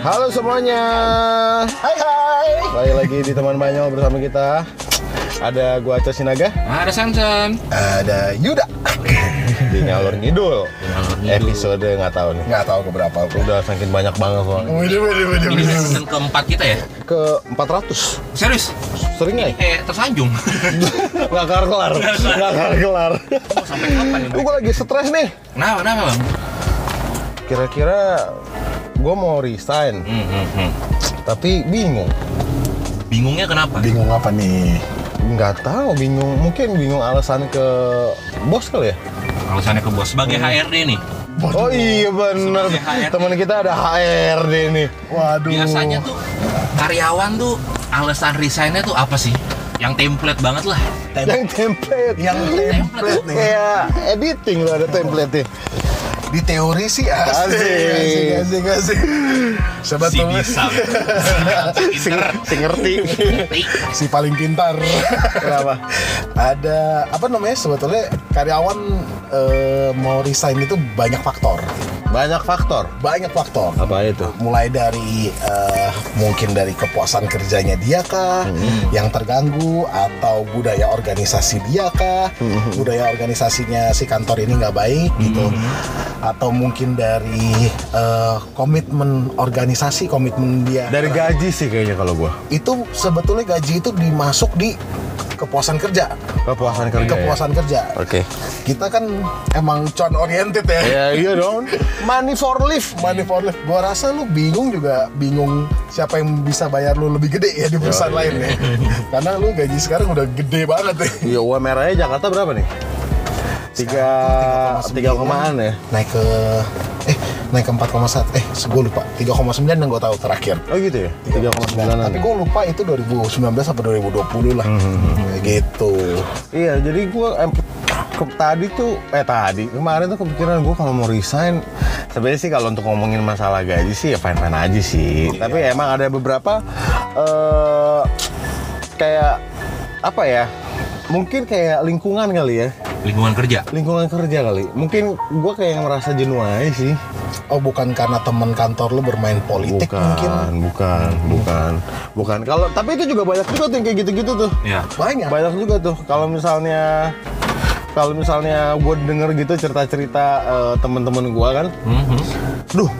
Halo semuanya. Hai hai. Balik lagi di teman Banyol bersama kita. Ada gua Aca Sinaga Ada Sansan. Ada Yuda. di Ngalur Ngidul. Episode nggak tahu nih. Nggak tahu keberapa. Udah saking banyak banget soalnya. Ini season keempat kita ya? Ke 400. Serius? Sering nggak? ya? Eh, tersanjung. Nggak kelar kelar. Nggak kelar kelar. Sampai kapan nih? Gue lagi stres nih. Kenapa, kenapa bang? Kira-kira gue mau resign, Hmm, hmm, hmm. tapi bingung. Bingungnya kenapa? Bingung apa nih? Nggak tahu, bingung. Mungkin bingung alasan ke bos kali ya. Alasannya ke bos. Sebagai HRD nih. Oh iya bener. Teman kita ada HRD nih. Waduh. Biasanya tuh karyawan tuh alasan resignnya tuh apa sih? Yang template banget lah. Yang template. yang template nih. kayak editing loh ada template nya Di teori sih asik. Asik. Asik, asik, asik. Si bisa. Si sing ngerti si paling pintar. kenapa Ada apa namanya sebetulnya karyawan eh, mau resign itu banyak faktor. Banyak faktor. Banyak faktor. apa itu? Mulai dari eh, mungkin dari kepuasan kerjanya dia kah yang terganggu atau budaya organisasi dia kah budaya organisasinya si kantor ini nggak baik gitu. Atau mungkin dari eh, komitmen organisasi komitmen dia. Dari gaji sih kayaknya kalau gua. Itu sebetulnya gaji itu dimasuk di kepuasan kerja. Kepuasan kerja ya? kepuasan kerja. Oke. Kita kan emang con oriented ya? Ya iya dong. Money for life. Money for life. Gua rasa lu bingung juga bingung siapa yang bisa bayar lu lebih gede ya di perusahaan lain ya. Karena lu gaji sekarang udah gede banget ya. iya UMR nya Jakarta berapa nih? Tiga tiga komaan ya? Naik ke naik ke 4,1 eh gue lupa 3,9 yang gue tahu terakhir. oh gitu ya tiga koma sembilan Tapi gue lupa itu 2019 atau 2020 lah. Kayak gitu. Iya, jadi gue em, ke- tadi tuh eh tadi kemarin tuh kepikiran gue kalau mau resign sebenarnya sih kalau untuk ngomongin masalah gaji sih ya fine fine aja sih. Tapi emang ada beberapa eh kayak apa ya? Mungkin kayak lingkungan kali ya, Lingkungan kerja. lingkungan kerja kali. Mungkin gue kayak merasa jenuh aja sih. Oh bukan karena teman kantor lu bermain politik bukan, mungkin. bukan, bukan, bukan. Kalau tapi itu juga banyak juga tuh yang kayak gitu-gitu tuh. Ya. Banyak. banyak juga tuh kalau misalnya kalau misalnya gue denger gitu cerita-cerita eh, temen-temen gue kan Hmm, hmm. duh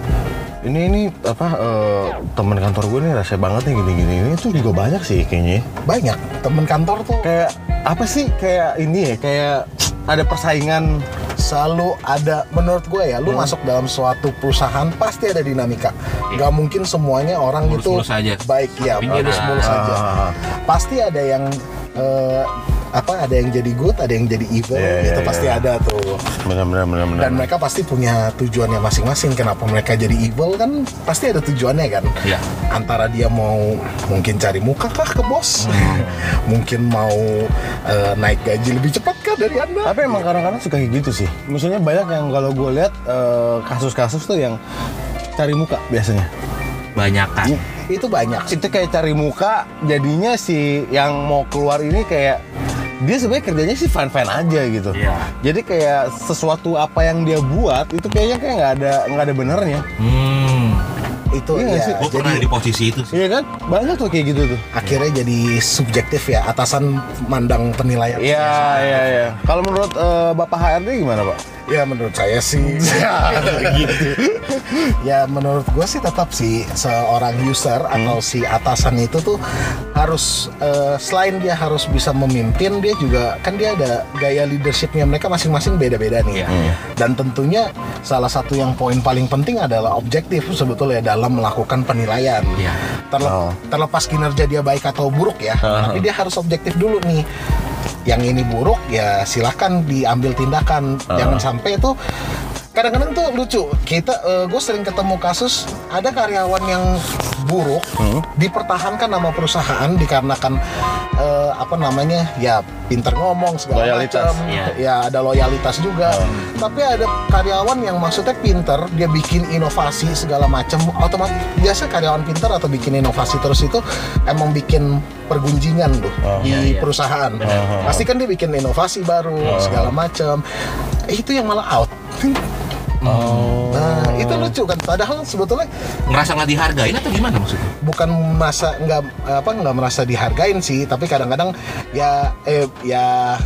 ini ini apa eh, temen kantor gue nih rasa banget nih gini-gini ini tuh juga banyak sih kayaknya Banyak. Temen kantor tuh kayak apa sih kayak ini ya kayak ada persaingan selalu ada menurut gue ya lu masuk dalam suatu perusahaan pasti ada dinamika. Nggak mungkin semuanya orang Mulus-mulus itu aja. baik ya Tapi mulus-mulus ada- aja. Ah. pasti ada yang eh, apa ada yang jadi good ada yang jadi evil Iya, itu iya, pasti iya. ada tuh. Benar-benar benar-benar dan mereka pasti punya tujuannya masing-masing kenapa mereka jadi evil kan pasti ada tujuannya kan? Ya. antara dia mau mungkin cari muka kah ke bos? Mungkin mau eh, naik gaji lebih cepat kah dari anda? Tapi emang kadang-kadang suka kayak gitu sih. Maksudnya banyak yang kalau gue lihat eh, kasus-kasus tuh yang cari muka biasanya. Banyakan. itu banyak. Itu kayak cari muka jadinya si yang mau keluar ini kayak dia sebenarnya kerjanya sih fine fine aja gitu Iya. jadi kayak sesuatu apa yang dia buat itu kayaknya kayak nggak ada nggak ada benernya Hmm. itu Iya ya sih? Gue pernah jadi di posisi itu sih. iya kan banyak tuh kayak gitu tuh akhirnya jadi subjektif ya atasan mandang penilaian iya iya iya kalau menurut eh, bapak HRD gimana pak ya menurut saya sih. Gitu. Ya menurut gue sih tetap sih seorang user atau si atasan itu tuh harus eh, selain dia harus bisa memimpin dia juga kan dia ada gaya leadershipnya mereka masing-masing beda-beda nih. Iya. dan tentunya salah satu yang poin paling penting adalah objektif sebetulnya dalam melakukan penilaian. Iya. Terlep- Oh. terlepas kinerja dia baik atau buruk ya tapi dia harus objektif dulu nih yang ini buruk ya silahkan diambil tindakan. Jangan sampai itu kadang-kadang tuh lucu. Kita gue sering ketemu kasus ada karyawan yang buruk dipertahankan nama perusahaan dikarenakan eh, apa namanya ya pinter ngomong segala Loyalitas. macam Iya. ya ada loyalitas juga. Tapi ada karyawan yang maksudnya pinter dia bikin inovasi segala macam otomatis biasa karyawan pinter atau bikin inovasi terus itu emang bikin pergunjingan tuh Oh, di iya, iya. perusahaan. Benar. pasti kan dia bikin inovasi baru segala macam Eh, itu yang malah out oh nah itu lucu kan padahal sebetulnya Ngerasa nggak dihargain atau gimana maksudnya? bukan merasa nggak apa nggak merasa dihargain sih tapi kadang-kadang ya eh ya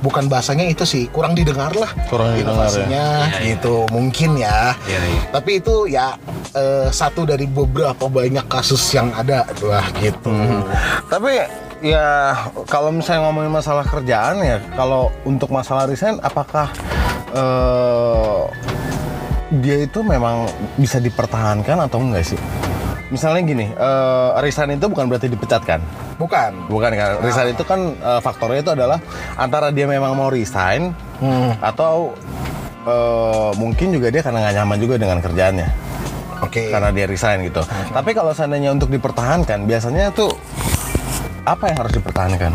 bukan bahasanya itu sih kurang didengar lah Kurang didengar, ya. inovasinya Iya, iya. gitu mungkin ya Iya, iya. tapi itu ya eh, satu dari beberapa banyak kasus yang ada lah gitu Hmm. Tapi ya kalau misalnya ngomongin masalah kerjaan ya, kalau untuk masalah resign, apakah eh, dia itu memang bisa dipertahankan atau enggak sih? Misalnya gini, eh, resign itu bukan berarti dipecat kan? bukan Bukan kan? Resign itu kan eh, faktornya itu adalah antara dia memang mau resign Hmm, atau eh, mungkin juga dia karena nggak nyaman juga dengan kerjaannya oke karena dia resign gitu. Tapi kalau seandainya untuk dipertahankan, biasanya tuh apa yang harus dipertahankan?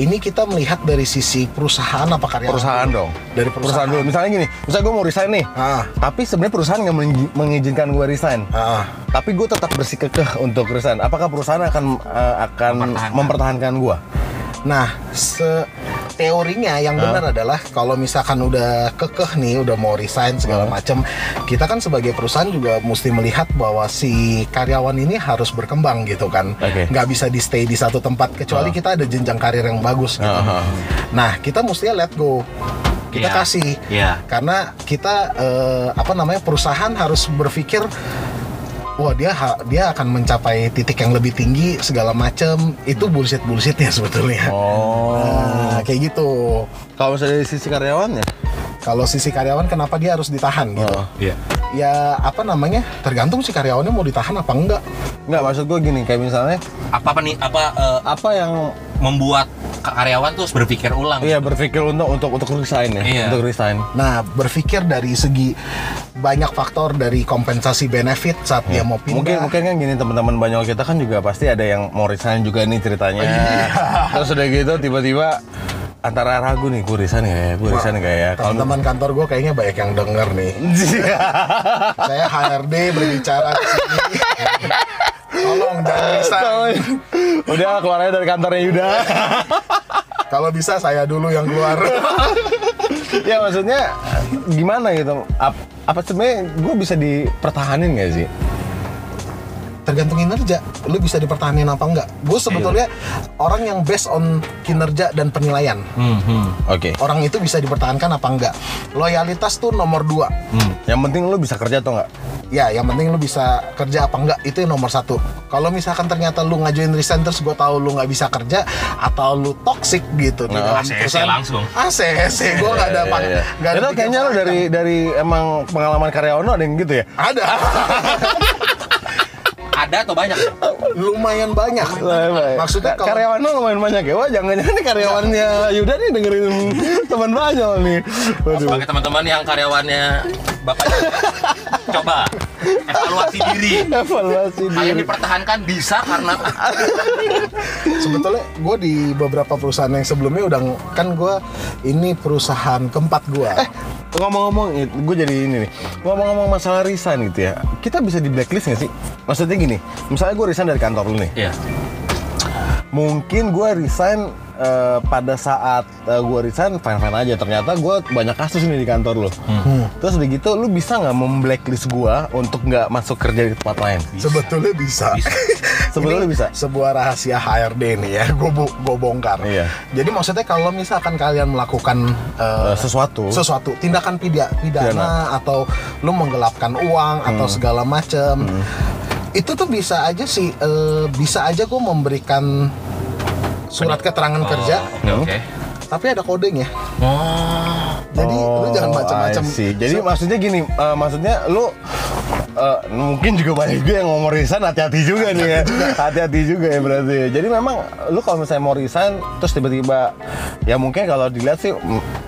Ini kita melihat dari sisi perusahaan apa karyawan Perusahaan dulu? dong. dari perusahaan, dulu. Misalnya gini, misalnya gue mau resign nih, ah tapi sebenarnya perusahaan nggak mengi- mengizinkan gue resign. ah Tapi gue tetap bersikukuh untuk resign. Apakah perusahaan akan eh, akan Mempertahankan. mempertahankan gue? Nah, se teorinya yang benar adalah kalau misalkan udah kekeh nih, udah mau resign segala macam, kita kan sebagai perusahaan juga mesti melihat bahwa si karyawan ini harus berkembang gitu kan. Oke. Nggak bisa di stay di satu tempat kecuali Ah. kita ada jenjang karir yang bagus gitu. Ah, ah. Nah, kita mesti let go. Kita Iya. kasih. Iya. Karena kita eh, apa namanya perusahaan harus berpikir wah dia ha- dia akan mencapai titik yang lebih tinggi segala macam itu bullshit bullshit ya sebetulnya Oh. Nah, kayak gitu. Kalau misalnya dari sisi karyawannya? Kalau sisi karyawan kenapa dia harus ditahan gitu? Oh. Iya. Ya apa namanya? Tergantung si karyawannya mau ditahan apa enggak. Nggak, maksud gue gini, kayak misalnya Apa apa nih? Apa eh, apa yang membuat karyawan tuh harus berpikir ulang? Iya berpikir untuk untuk untuk resign ya, Iya. untuk resign. Nah, berpikir dari segi banyak faktor dari kompensasi benefit saat dia mau pindah. Mungkin mungkin kan gini teman-teman banyak kita kan juga pasti ada yang mau resign juga nih ceritanya. Terus udah gitu tiba-tiba antara ragu nih, gue resign gak ya, gue resign gak ya. Kalau Teman-teman kantor gue kayaknya banyak yang denger nih. Saya HRD berbicara di sini. Tolong jangan resign. udah keluar aja dari kantornya Yuda. Kalau bisa saya dulu yang keluar. ya maksudnya gimana gitu? Ap- apa sebenarnya gue bisa dipertahanin gak sih? Tergantung kinerja lu bisa dipertahankan apa enggak gue sebetulnya orang yang based on kinerja dan penilaian Hmm, hmm. Oke. orang itu bisa dipertahankan apa enggak loyalitas tuh nomor dua Hmm. Yang penting lu bisa kerja atau nggak? ya yang penting lu bisa kerja apa enggak itu yang nomor satu kalau misalkan ternyata lu ngajuin resign terus gue tahu lu nggak bisa kerja atau lu toxic gitu di Nah, dalam ACC perusahaan. langsung. ACC gue nggak ada Iya, pak iya. nggak ada kayaknya lu dari dari emang pengalaman karyawan ada yang gitu ya? ada Ada atau banyak? lumayan banyak maksudnya kalau karyawan lu lumayan banyak ya? Wah jangan-jangan nih karyawannya Yuda nih dengerin teman banyak nih. Waduh. Sebagai teman-teman yang karyawannya Bapak coba evaluasi diri. Evaluasi Hal yang diri. dipertahankan bisa karena sebetulnya gue di beberapa perusahaan yang sebelumnya udah kan gue ini perusahaan keempat gue Eh ngomong-ngomong, gue jadi ini nih. Ngomong-ngomong masalah resign gitu ya, kita bisa di blacklist nggak sih? Maksudnya gini, misalnya gue resign dari kantor lu nih. Iya. Mungkin gue resign eh, pada saat eh, gue resign fine-fine aja. Ternyata gue banyak kasus nih di kantor lu. Terus udah gitu, lu bisa nggak memblacklist gue untuk nggak masuk kerja di tempat lain? sebetulnya bisa, Bisa. Sebetulnya Ini bisa. sebuah rahasia HRD nih ya gue gue bongkar Iya. jadi maksudnya kalau misalkan kalian melakukan Eh, sesuatu. sesuatu tindakan pida- pidana, Pidana. atau lu menggelapkan uang atau Hmm. segala macem itu tuh bisa aja sih eh, bisa aja gue memberikan surat keterangan kerja Oke oke. tapi ada kodenya Oh. jadi lu jangan macam-macam I see. Jadi maksudnya gini, eh, maksudnya lu eh, mungkin juga banyak juga yang mau resign hati-hati juga nih ya. Hati-hati juga ya berarti. Jadi memang lu kalau misalnya mau resign terus tiba-tiba ya mungkin kalau dilihat sih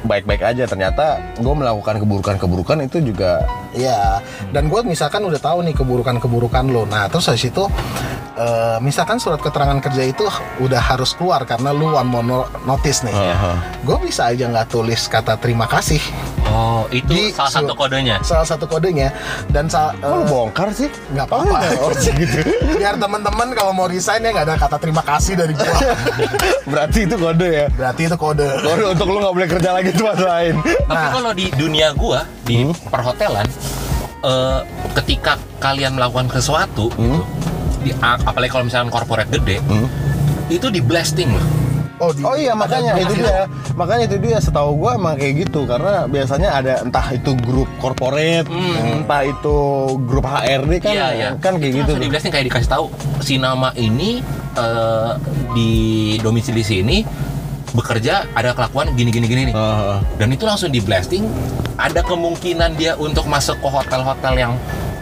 baik-baik aja ternyata gue melakukan keburukan-keburukan itu juga Iya, dan gue misalkan udah tahu nih keburukan-keburukan lo. Nah, terus habis itu eh, misalkan surat keterangan kerja itu udah harus keluar karena lu one more no- notice nih. Aha. Gue bisa aja nggak tulis kata terima kasih. Oh, itu Di salah satu kodenya. Salah satu kodenya dan sa- lu eh, bongkar sih? nggak apa-apa. Oh, gitu. Biar teman-teman kalau mau resign ya nggak ada kata terima kasih dari gua. Berarti itu kode ya. Berarti itu kode. Kode untuk lu nggak boleh kerja lagi di tempat lain. Tapi Nah. kalau di dunia gua di perhotelan eh, ketika kalian melakukan sesuatu gitu, di, a- apalagi kalau misalkan corporate gede Hmm. itu di blasting loh Oh, di- Oh iya makanya ada itu dia, makanya itu dia. Setahu gua emang kayak gitu karena biasanya ada entah itu grup corporate, entah itu grup HRD kan, Iya, iya. kan kayak Itu gitu. di blasting kayak dikasih tahu si nama ini eh, di domisili sini bekerja ada kelakuan gini gini gini nih. Heeh. Dan itu langsung di blasting. Ada kemungkinan dia untuk masuk ke hotel-hotel yang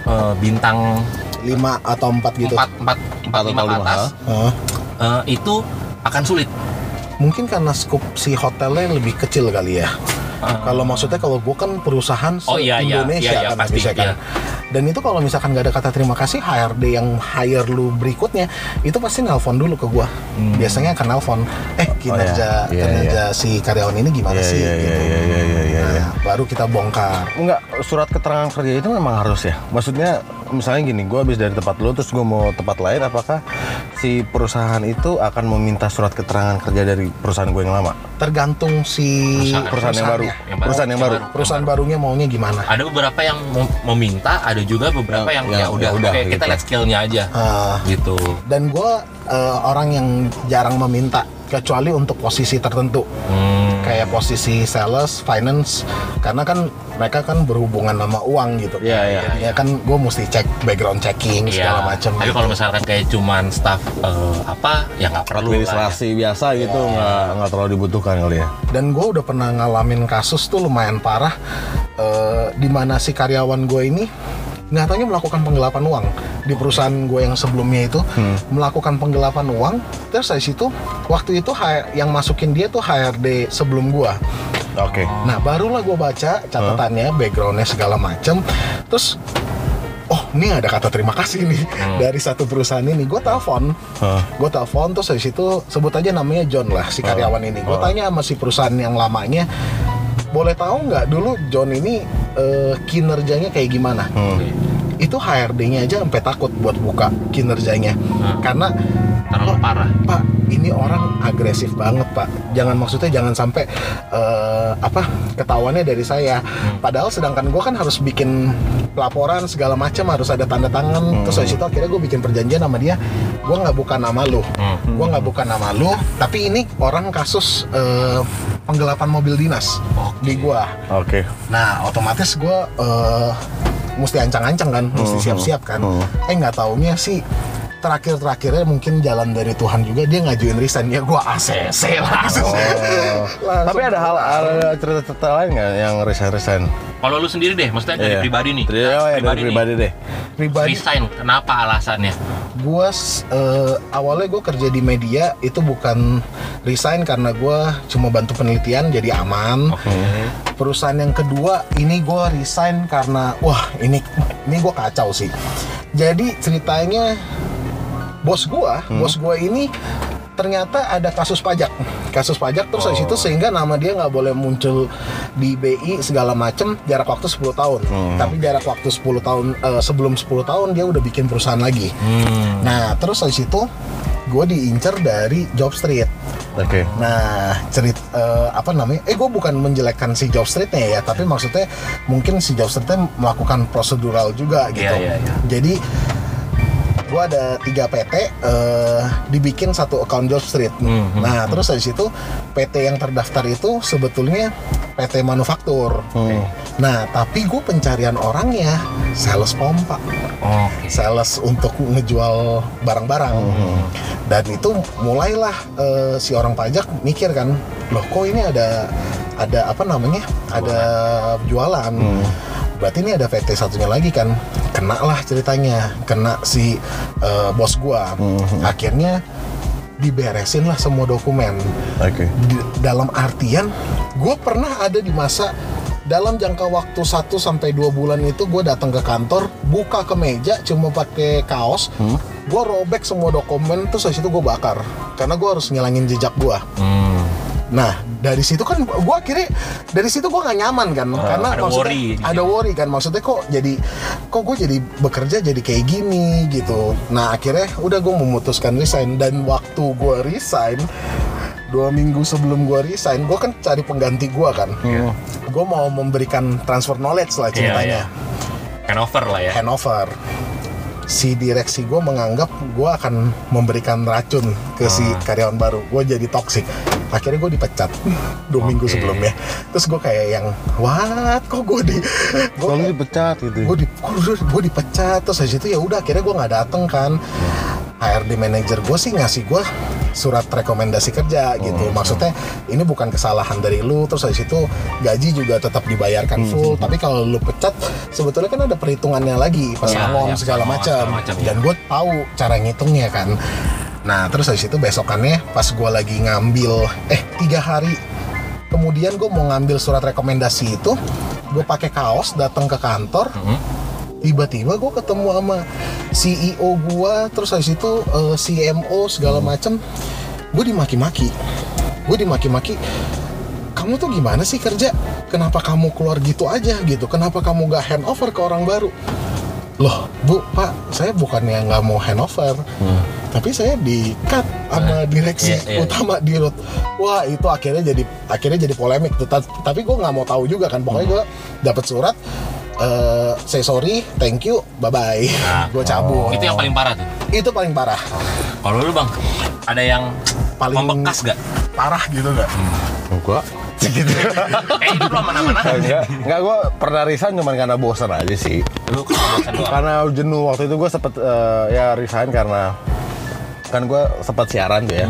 eh, bintang lima atau empat gitu. 4 4 Empat 4 atau 5 ke lima, atas Hah? eh, itu akan sulit. Mungkin karena skup si hotelnya lebih kecil kali ya. Ah. Kalau maksudnya kalau gue kan perusahaan Oh, iya, iya. Indonesia Iya, iya, kan pasti, bisa kan. iya. Dan itu kalau misalkan nggak ada kata terima kasih HRD yang hire lu berikutnya itu pasti nelpon dulu ke gua. Biasanya akan nelpon, eh kinerja Hmm. Oh, iya. Iya, kinerja si karyawan ini gimana Iya, sih? iya, gitu. iya, iya, iya, iya, iya, Nah, iya. baru kita bongkar. Enggak, surat keterangan kerja itu memang harus ya. Maksudnya misalnya gini, gua habis dari tempat lu terus gua mau tempat lain, apakah si perusahaan itu akan meminta surat keterangan kerja dari perusahaan gue yang lama? Tergantung si Perusahaan. Perusahaan yang baru. Yang baru. perusahaan yang baru. Yang Perusahaan barunya maunya gimana? Ada beberapa yang mem- meminta, ada juga beberapa Yang- ya udah, ya udah, oke, kita gitu. lihat skillnya aja. Ah, Gitu. dan gue orang yang jarang meminta kecuali untuk posisi tertentu Hmm. kayak posisi sales, finance karena kan mereka kan berhubungan sama uang gitu. Iya, iya. Ya kan gue mesti cek background checking segala macam. Iya. Tapi kalau misalkan kayak cuman staff eh, apa, ya nggak perlu. lah ya. Administrasi biasa gitu Iya. nggak nggak terlalu dibutuhkan kali ya. Dan gue udah pernah ngalamin kasus tuh lumayan parah eh, di mana si karyawan gue ini nggak taunya melakukan penggelapan uang. Di perusahaan gue yang sebelumnya itu melakukan penggelapan uang terus dari situ waktu itu yang masukin dia tuh HRD sebelum gue Oke. nah barulah gue baca catatannya backgroundnya segala macem. Terus oh ini ada kata terima kasih nih dari satu perusahaan ini. Gue telepon. Hah. gue telepon terus dari situ sebut aja namanya John lah si karyawan ini. Gue tanya sama si perusahaan yang lamanya boleh tahu nggak dulu John ini eh, kinerjanya kayak gimana Hmm. itu HRD-nya aja sampai takut buat buka kinerjanya karena Terlalu parah. Pak, ini orang agresif banget, Pak. Jangan maksudnya jangan sampai eh, apa ketahuannya dari saya. Padahal sedangkan gue kan harus bikin laporan segala macam harus ada tanda tangan. Terus dari situ akhirnya gue bikin perjanjian sama dia, gue nggak buka nama lu, Hmm. gue nggak buka nama lu. Tapi ini orang kasus eh, penggelapan mobil dinas di gua. Oke. Nah, otomatis gue eh, mesti ancang-ancang kan, mesti siap-siap kan. Eh nggak taunya sih terakhir-terakhirnya mungkin jalan dari Tuhan juga dia ngajuin resign ya gue ACC langsung. Oh. Langsung. Tapi ada hal ada cerita-cerita lain nggak yang resign-resign? Kalau lu sendiri deh, maksudnya dari Iya. pribadi nih. Dari, oh, ya, dari pribadi deh. pribadi Resign, kenapa alasannya? Gue awalnya gue kerja di media itu bukan resign karena gue cuma bantu penelitian jadi aman. Perusahaan yang kedua ini gue resign karena wah ini ini gue kacau sih. Jadi ceritanya bos gue, bos gue ini ternyata ada kasus pajak, kasus pajak terus dari situ sehingga nama dia nggak boleh muncul di BI segala macem jarak waktu 10 tahun. Tapi jarak waktu 10 tahun eh, sebelum 10 tahun dia udah bikin perusahaan lagi. Hmm. Nah, terus dari situ gue diincar dari Job Street. Oke. Nah, cerit eh, apa namanya? Eh, gue bukan menjelekkan si Job Streetnya ya, tapi maksudnya mungkin si Job Streetnya melakukan prosedural juga gitu. Iya, iya, iya. Jadi gue ada tiga PT eh, dibikin satu account Job Street. Hmm, hmm, nah, terus dari situ PT yang terdaftar itu sebetulnya PT manufaktur. Hmm. Nah, tapi gue pencarian orangnya sales pompa Oke. sales untuk ngejual barang-barang dan itu mulailah eh, si orang pajak mikir kan loh kok ini ada ada apa namanya ada jualan berarti ini ada PT satunya lagi kan? Kena lah ceritanya. Kena si eh, bos gua. Akhirnya diberesin lah semua dokumen. Oke. di- dalam artian gue pernah ada di masa dalam jangka waktu 1 sampai 2 bulan itu gue datang ke kantor buka ke meja cuma pakai kaos. Gue robek semua dokumen terus dari situ gue bakar. Karena gue harus ngilangin jejak gue Hmm. nah dari situ kan gue akhirnya dari situ gue nggak nyaman kan. Karena ada maksudnya worry ada worry kan. Maksudnya kok jadi kok gue jadi bekerja jadi kayak gini gitu. Nah akhirnya udah gue memutuskan resign. Dan waktu gue resign dua minggu sebelum gue resign gue kan cari pengganti gue kan. Gue mau memberikan transfer knowledge lah ceritanya. handover lah ya. Handover si direksi gue menganggap gue akan memberikan racun ke si Ah. karyawan baru gue jadi toxic akhirnya gue dipecat dua minggu Oke. sebelumnya terus gue kayak yang what kok gue di gue dipecat gitu. gue di gue dipecat terus habis itu ya udah akhirnya gue nggak dateng kan HRD manager gue sih ngasih gue surat rekomendasi kerja gitu. Maksudnya ini bukan kesalahan dari lu terus habis itu gaji juga tetap dibayarkan full. Tapi kalau lu pecat sebetulnya kan ada perhitungannya lagi pas Iya, ngomong iya, segala macam macam, dan gue tahu cara ngitungnya kan. Nah terus habis itu besokannya pas gue lagi ngambil eh tiga hari. Kemudian gue mau ngambil surat rekomendasi itu gue pakai kaos datang ke kantor. Mhm. Tiba-tiba gue ketemu sama CEO gue terus habis itu eh, CMO segala macem. Gue dimaki-maki. Gue dimaki-maki kamu tuh gimana sih kerja? Kenapa kamu keluar gitu aja gitu? Kenapa kamu gak handover ke orang baru? Loh bu pak saya bukannya nggak mau handover tapi saya di cut sama direksi iya, iya. utama di root wah itu akhirnya jadi akhirnya jadi polemik. Tuh Ta- tapi gue nggak mau tahu juga kan. Pokoknya gue dapet surat eh say sorry thank you bye bye Nah. gue cabut. Itu yang paling parah tuh. Itu paling parah. Kalau lu bang ada yang Paling- membekas gak parah gitu nggak? Enggak. Gitu. eh hidup lo mana-mana enggak, enggak gue pernah resign cuma karena bosan aja sih. lu Karena jenuh waktu itu gue sempet eh, ya resign karena kan gue sempat siaran tuh ya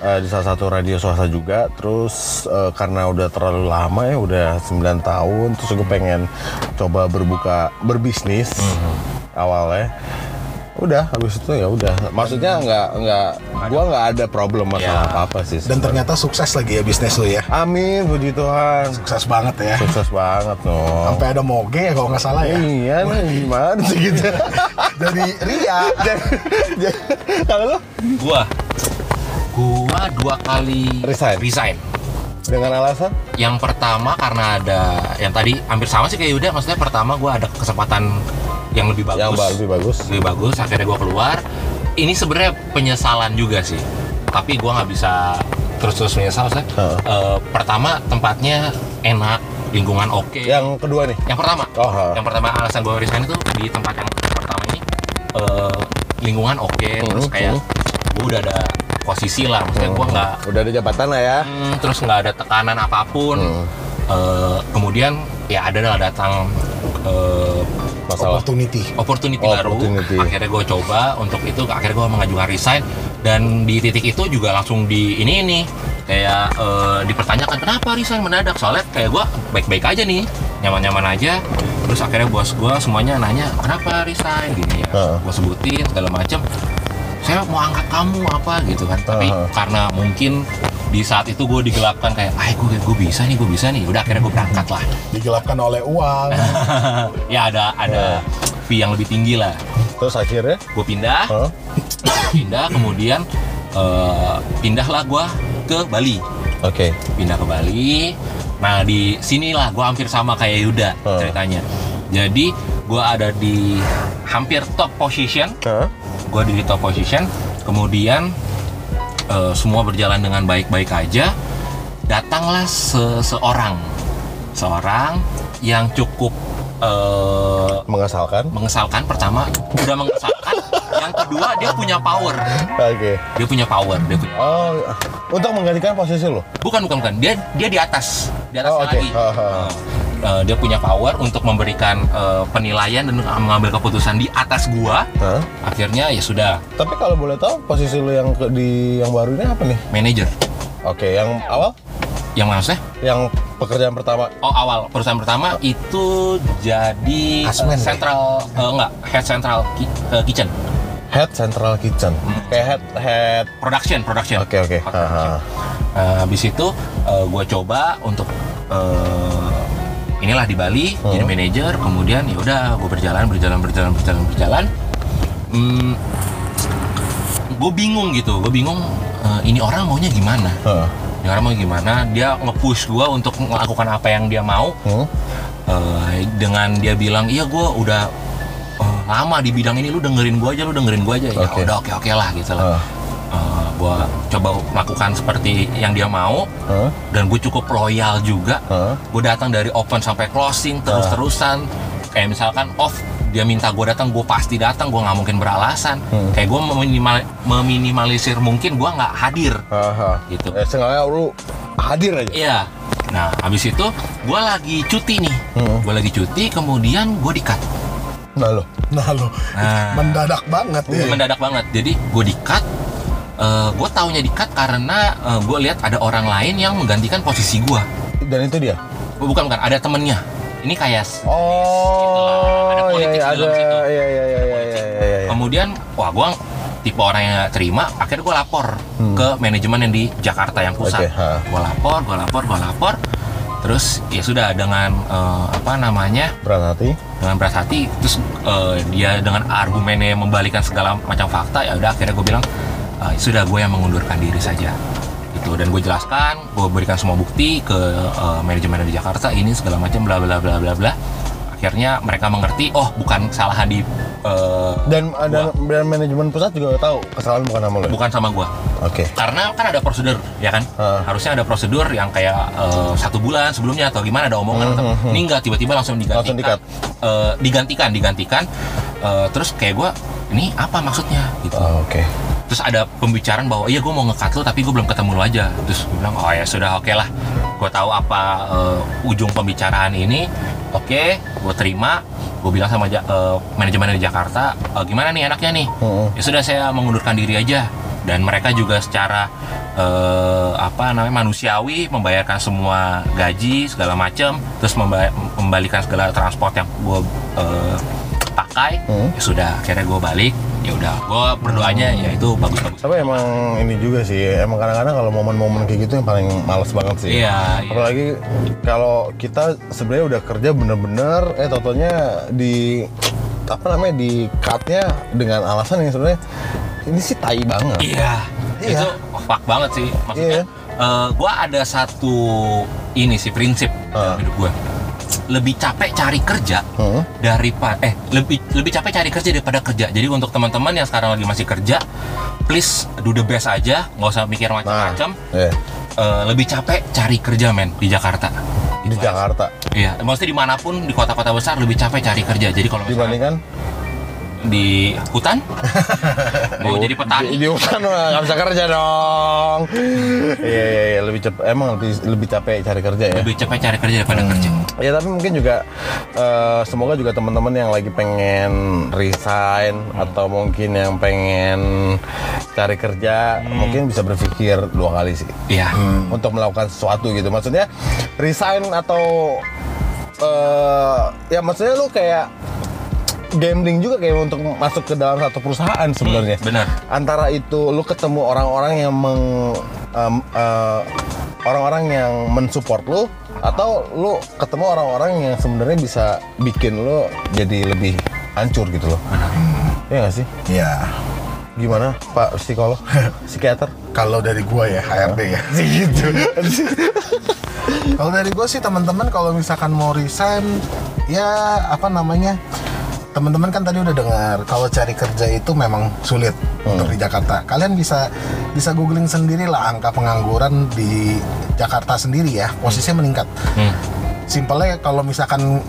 eh, di salah satu radio swasta juga. Terus eh, karena udah terlalu lama ya udah 9 tahun terus gue pengen coba berbuka berbisnis awalnya udah habis itu ya udah. Maksudnya nggak nggak gue nggak ada problem masalah Ya. apa apa sih dan ternyata sukses lagi ya bisnis lu ya? Amin puji Tuhan. Sukses banget ya. Sukses banget no sampai ada moge ya kalau nggak salah ya. Iya nih gimana sih gitu? Dari Ria. Kalau lo gua. Gua dua kali Resign. resign. Dengan alasan? Yang pertama karena ada yang tadi hampir sama sih kayak Yuda maksudnya pertama gua ada kesempatan yang lebih bagus. yang lebih bagus. Lebih bagus akhirnya gua keluar. Ini sebenarnya penyesalan juga sih. Tapi gua nggak bisa terus-terus menyesal saya Heeh. pertama tempatnya enak lingkungan oke. Yang kedua nih? Yang pertama. Oh, ha. yang pertama alasan gue resign itu di tempat yang pertama ini eh, lingkungan oke. Terus Hmm, kayak gue udah ada posisi lah. Maksudnya gue nggak udah ada jabatan lah ya. Hmm, terus nggak ada tekanan apa pun. Hmm. Eh, kemudian ya ada lah datang eh, masalah. Opportunity. Opportunity Oh, baru. Opportunity. akhirnya gue coba untuk itu akhirnya gue mengajukan resign. Dan di titik itu juga langsung di ini ini. Kayak eh, dipertanyakan kenapa resign? Mendadak. Soalnya kayak gue baik-baik aja nih. Nyaman-nyaman aja. Terus akhirnya bos gue semuanya nanya kenapa resign? Gini ya. Heeh. gue sebutin segala macam saya mau angkat kamu apa gitu kan. Tapi Heeh. karena mungkin di saat itu gue digelapkan kayak ah gue gue bisa nih gue bisa nih. Udah akhirnya gue berangkat lah. Digelapkan oleh uang. Ya ada ada fee yang lebih tinggi lah. Terus akhirnya? Gue pindah. Hah? pindah kemudian eh, pindahlah gue ke Bali. Oke. Pindah ke Bali. Nah di sinilah gue hampir sama kayak Yuda Hmm. ceritanya. Jadi gue ada di hampir top position. Hah? Gue di top position. Kemudian eh, semua berjalan dengan baik-baik aja. Datanglah seseorang seorang. Yang cukup eh, mengesalkan. mengesalkan. Pertama udah mengesalkan. Yang kedua dia punya power. Oke. Dia punya power. Dia punya oh untuk menggantikan posisi lo? Bukan bukan bukan. Dia dia di atas. Di atas Oh, oke. lagi. Ha, eh, dia punya power untuk memberikan eh, penilaian dan mengambil keputusan di atas gua. Hah? akhirnya ya sudah. Tapi kalau boleh tahu posisi lo yang ke- di yang baru ini apa nih? Manager. Oke yang awal? Yang maksudnya yang pekerjaan pertama? Oh awal. Perusahaan pertama itu jadi Kasmen, deh. central eh, enggak. Head central ki- eh, kitchen. Head central kitchen. Kayak head head. Production production. Oke oke. Ha, ha. production. Eh, habis itu gue coba untuk inilah di Bali Hmm. jadi manajer kemudian ya udah gue berjalan berjalan berjalan berjalan berjalan hmm, gue bingung gitu gue bingung eh, ini orang maunya gimana Ha. ini orang mau gimana dia nge-push gue untuk melakukan apa yang dia mau Hmm? Eh, dengan dia bilang iya gue udah eh, lama di bidang ini lu dengerin gue aja lu dengerin gue aja ya Oke. udah oke oke lah gitu lah Ha. Gue coba lakukan seperti yang dia mau Ha. dan gue cukup loyal juga Ha. gue datang dari open sampai closing terus terusan kayak misalkan off dia minta gue datang gue pasti datang gue nggak mungkin beralasan Hmm. kayak gue meminimal, meminimalisir mungkin gue nggak hadir Aha. gitu Eh, seenggaknya lu hadir aja. iya nah habis itu gue lagi cuti nih Hmm. gue lagi cuti kemudian gue di cut Nah lo. Nah lo, Nah. mendadak banget ya. mendadak banget jadi gue di cut gue taunya di cut karena gue lihat ada orang lain yang menggantikan posisi gue Dan itu dia. bukan bukan ada temennya ini kayak Oh, Ada iya, politik iya, di dalam ada, situ. iya, iya, iya, iya, iya, iya, iya. kemudian wah gue tipe orang yang terima akhirnya gue lapor Hmm. ke manajemen yang di Jakarta yang pusat ha. gue lapor gue lapor gue lapor terus ya sudah dengan eh, apa namanya Berat hati. dengan berat hati terus eh, dia dengan argumennya membalikan segala macam fakta ya udah akhirnya gue bilang "Eh, sudah gue yang mengundurkan diri saja itu dan gue jelaskan gue berikan semua bukti ke eh, manajemen di Jakarta ini segala macam bla bla bla bla bla akhirnya mereka mengerti oh bukan kesalahan di eh, Dan ada gua. dan manajemen pusat juga tahu kesalahan bukan nama lo. ya? bukan sama gue Oke. karena kan ada prosedur ya kan Ah. harusnya ada prosedur yang kayak eh, satu bulan sebelumnya atau gimana ada omongan Hmm, atau hmm, hmm. ini enggak tiba-tiba langsung digantikan Langsung. Eh, digantikan digantikan Eh, terus kayak gue ini apa maksudnya gitu Oh, Oke. Terus ada pembicaraan bahwa iya gue mau ngekat lo tapi gue belum ketemu lo aja. Terus gue bilang oh ya sudah oke lah. Gue tahu apa eh, ujung pembicaraan ini. Oke gue terima. Gue bilang sama ja- eh, manajemen di Jakarta "Eh, gimana nih anaknya nih? Hmm. ya sudah saya mengundurkan diri aja. Dan mereka juga secara eh, apa namanya manusiawi membayarkan semua gaji segala macam terus memba- membalikan segala transport yang gue eh, pakai Hmm. ya sudah akhirnya gue balik ya udah gue berdoanya ya itu bagus-bagus Tapi emang ini juga sih, emang kadang-kadang kalau momen-momen kayak gitu yang paling males banget sih. Iya, iya. Apalagi kalau kita sebenarnya udah kerja bener-bener, eh totonya di apa namanya di cutnya dengan alasan yang sebenarnya ini sih tai banget. Iya, Iya. itu fuck banget sih. Maksudnya, Iya. eh, gua ada satu ini sih prinsip Ah. dalam hidup gua. Lebih capek cari kerja Hmm. daripada eh lebih lebih capek cari kerja daripada kerja. Jadi untuk teman-teman yang sekarang lagi masih kerja, please do the best aja, nggak usah mikir Nah, macam-macam. iya. Eh, lebih capek cari kerja men di Jakarta. di. Jakarta Iya, maksudnya di mana pun di kota-kota besar lebih capek cari kerja. Jadi kalau misalnya dibandingkan di hutan? Mau jadi petani? di, di hutan nggak bisa kerja dong. Iya iya iya lebih cepet emang lebih lebih capek cari kerja ya. lebih capek cari kerja daripada kerja. Ya tapi mungkin juga eh, semoga juga teman-teman yang lagi pengen resign atau mungkin yang pengen cari kerja mungkin bisa berpikir dua kali sih. Iya. Untuk melakukan sesuatu gitu. Maksudnya resign atau eh ya maksudnya lu kayak gambling juga kayak untuk masuk ke dalam satu perusahaan sebenarnya. benar Antara itu lu ketemu orang-orang yang meng em, eh, orang-orang yang mensupport lu atau lu ketemu orang-orang yang sebenarnya bisa bikin lu jadi lebih hancur gitu loh. Iya gak sih? Iya. Gimana Pak psikolog? Psikiater? Kalau dari gua ya HRD ya. gitu. Kalau dari gue sih teman-teman kalau misalkan mau resign ya apa namanya teman-teman kan tadi udah dengar kalau cari kerja itu memang sulit untuk di Jakarta. Kalian bisa bisa googling sendiri lah angka pengangguran di Jakarta sendiri ya posisinya meningkat. Hmm. Simpelnya kalau misalkan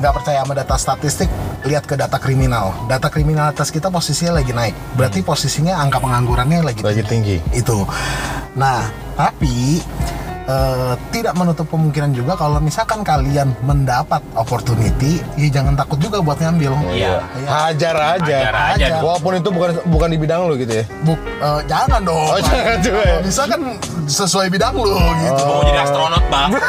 nggak percaya sama data statistik lihat ke data kriminal. Data kriminalitas kita posisinya lagi naik. Berarti posisinya angka penganggurannya lagi Lagi tinggi. itu. Nah, tapi eh, tidak menutup kemungkinan juga kalau misalkan kalian mendapat opportunity, ya jangan takut juga buat ngambil. Iya. Hajar aja. Hajar aja. Walaupun itu bukan bukan di bidang lu gitu ya. Buk, eh, jangan dong. Oh, jangan juga ya? Kalau Misalkan sesuai bidang lu gitu. mau jadi astronot bang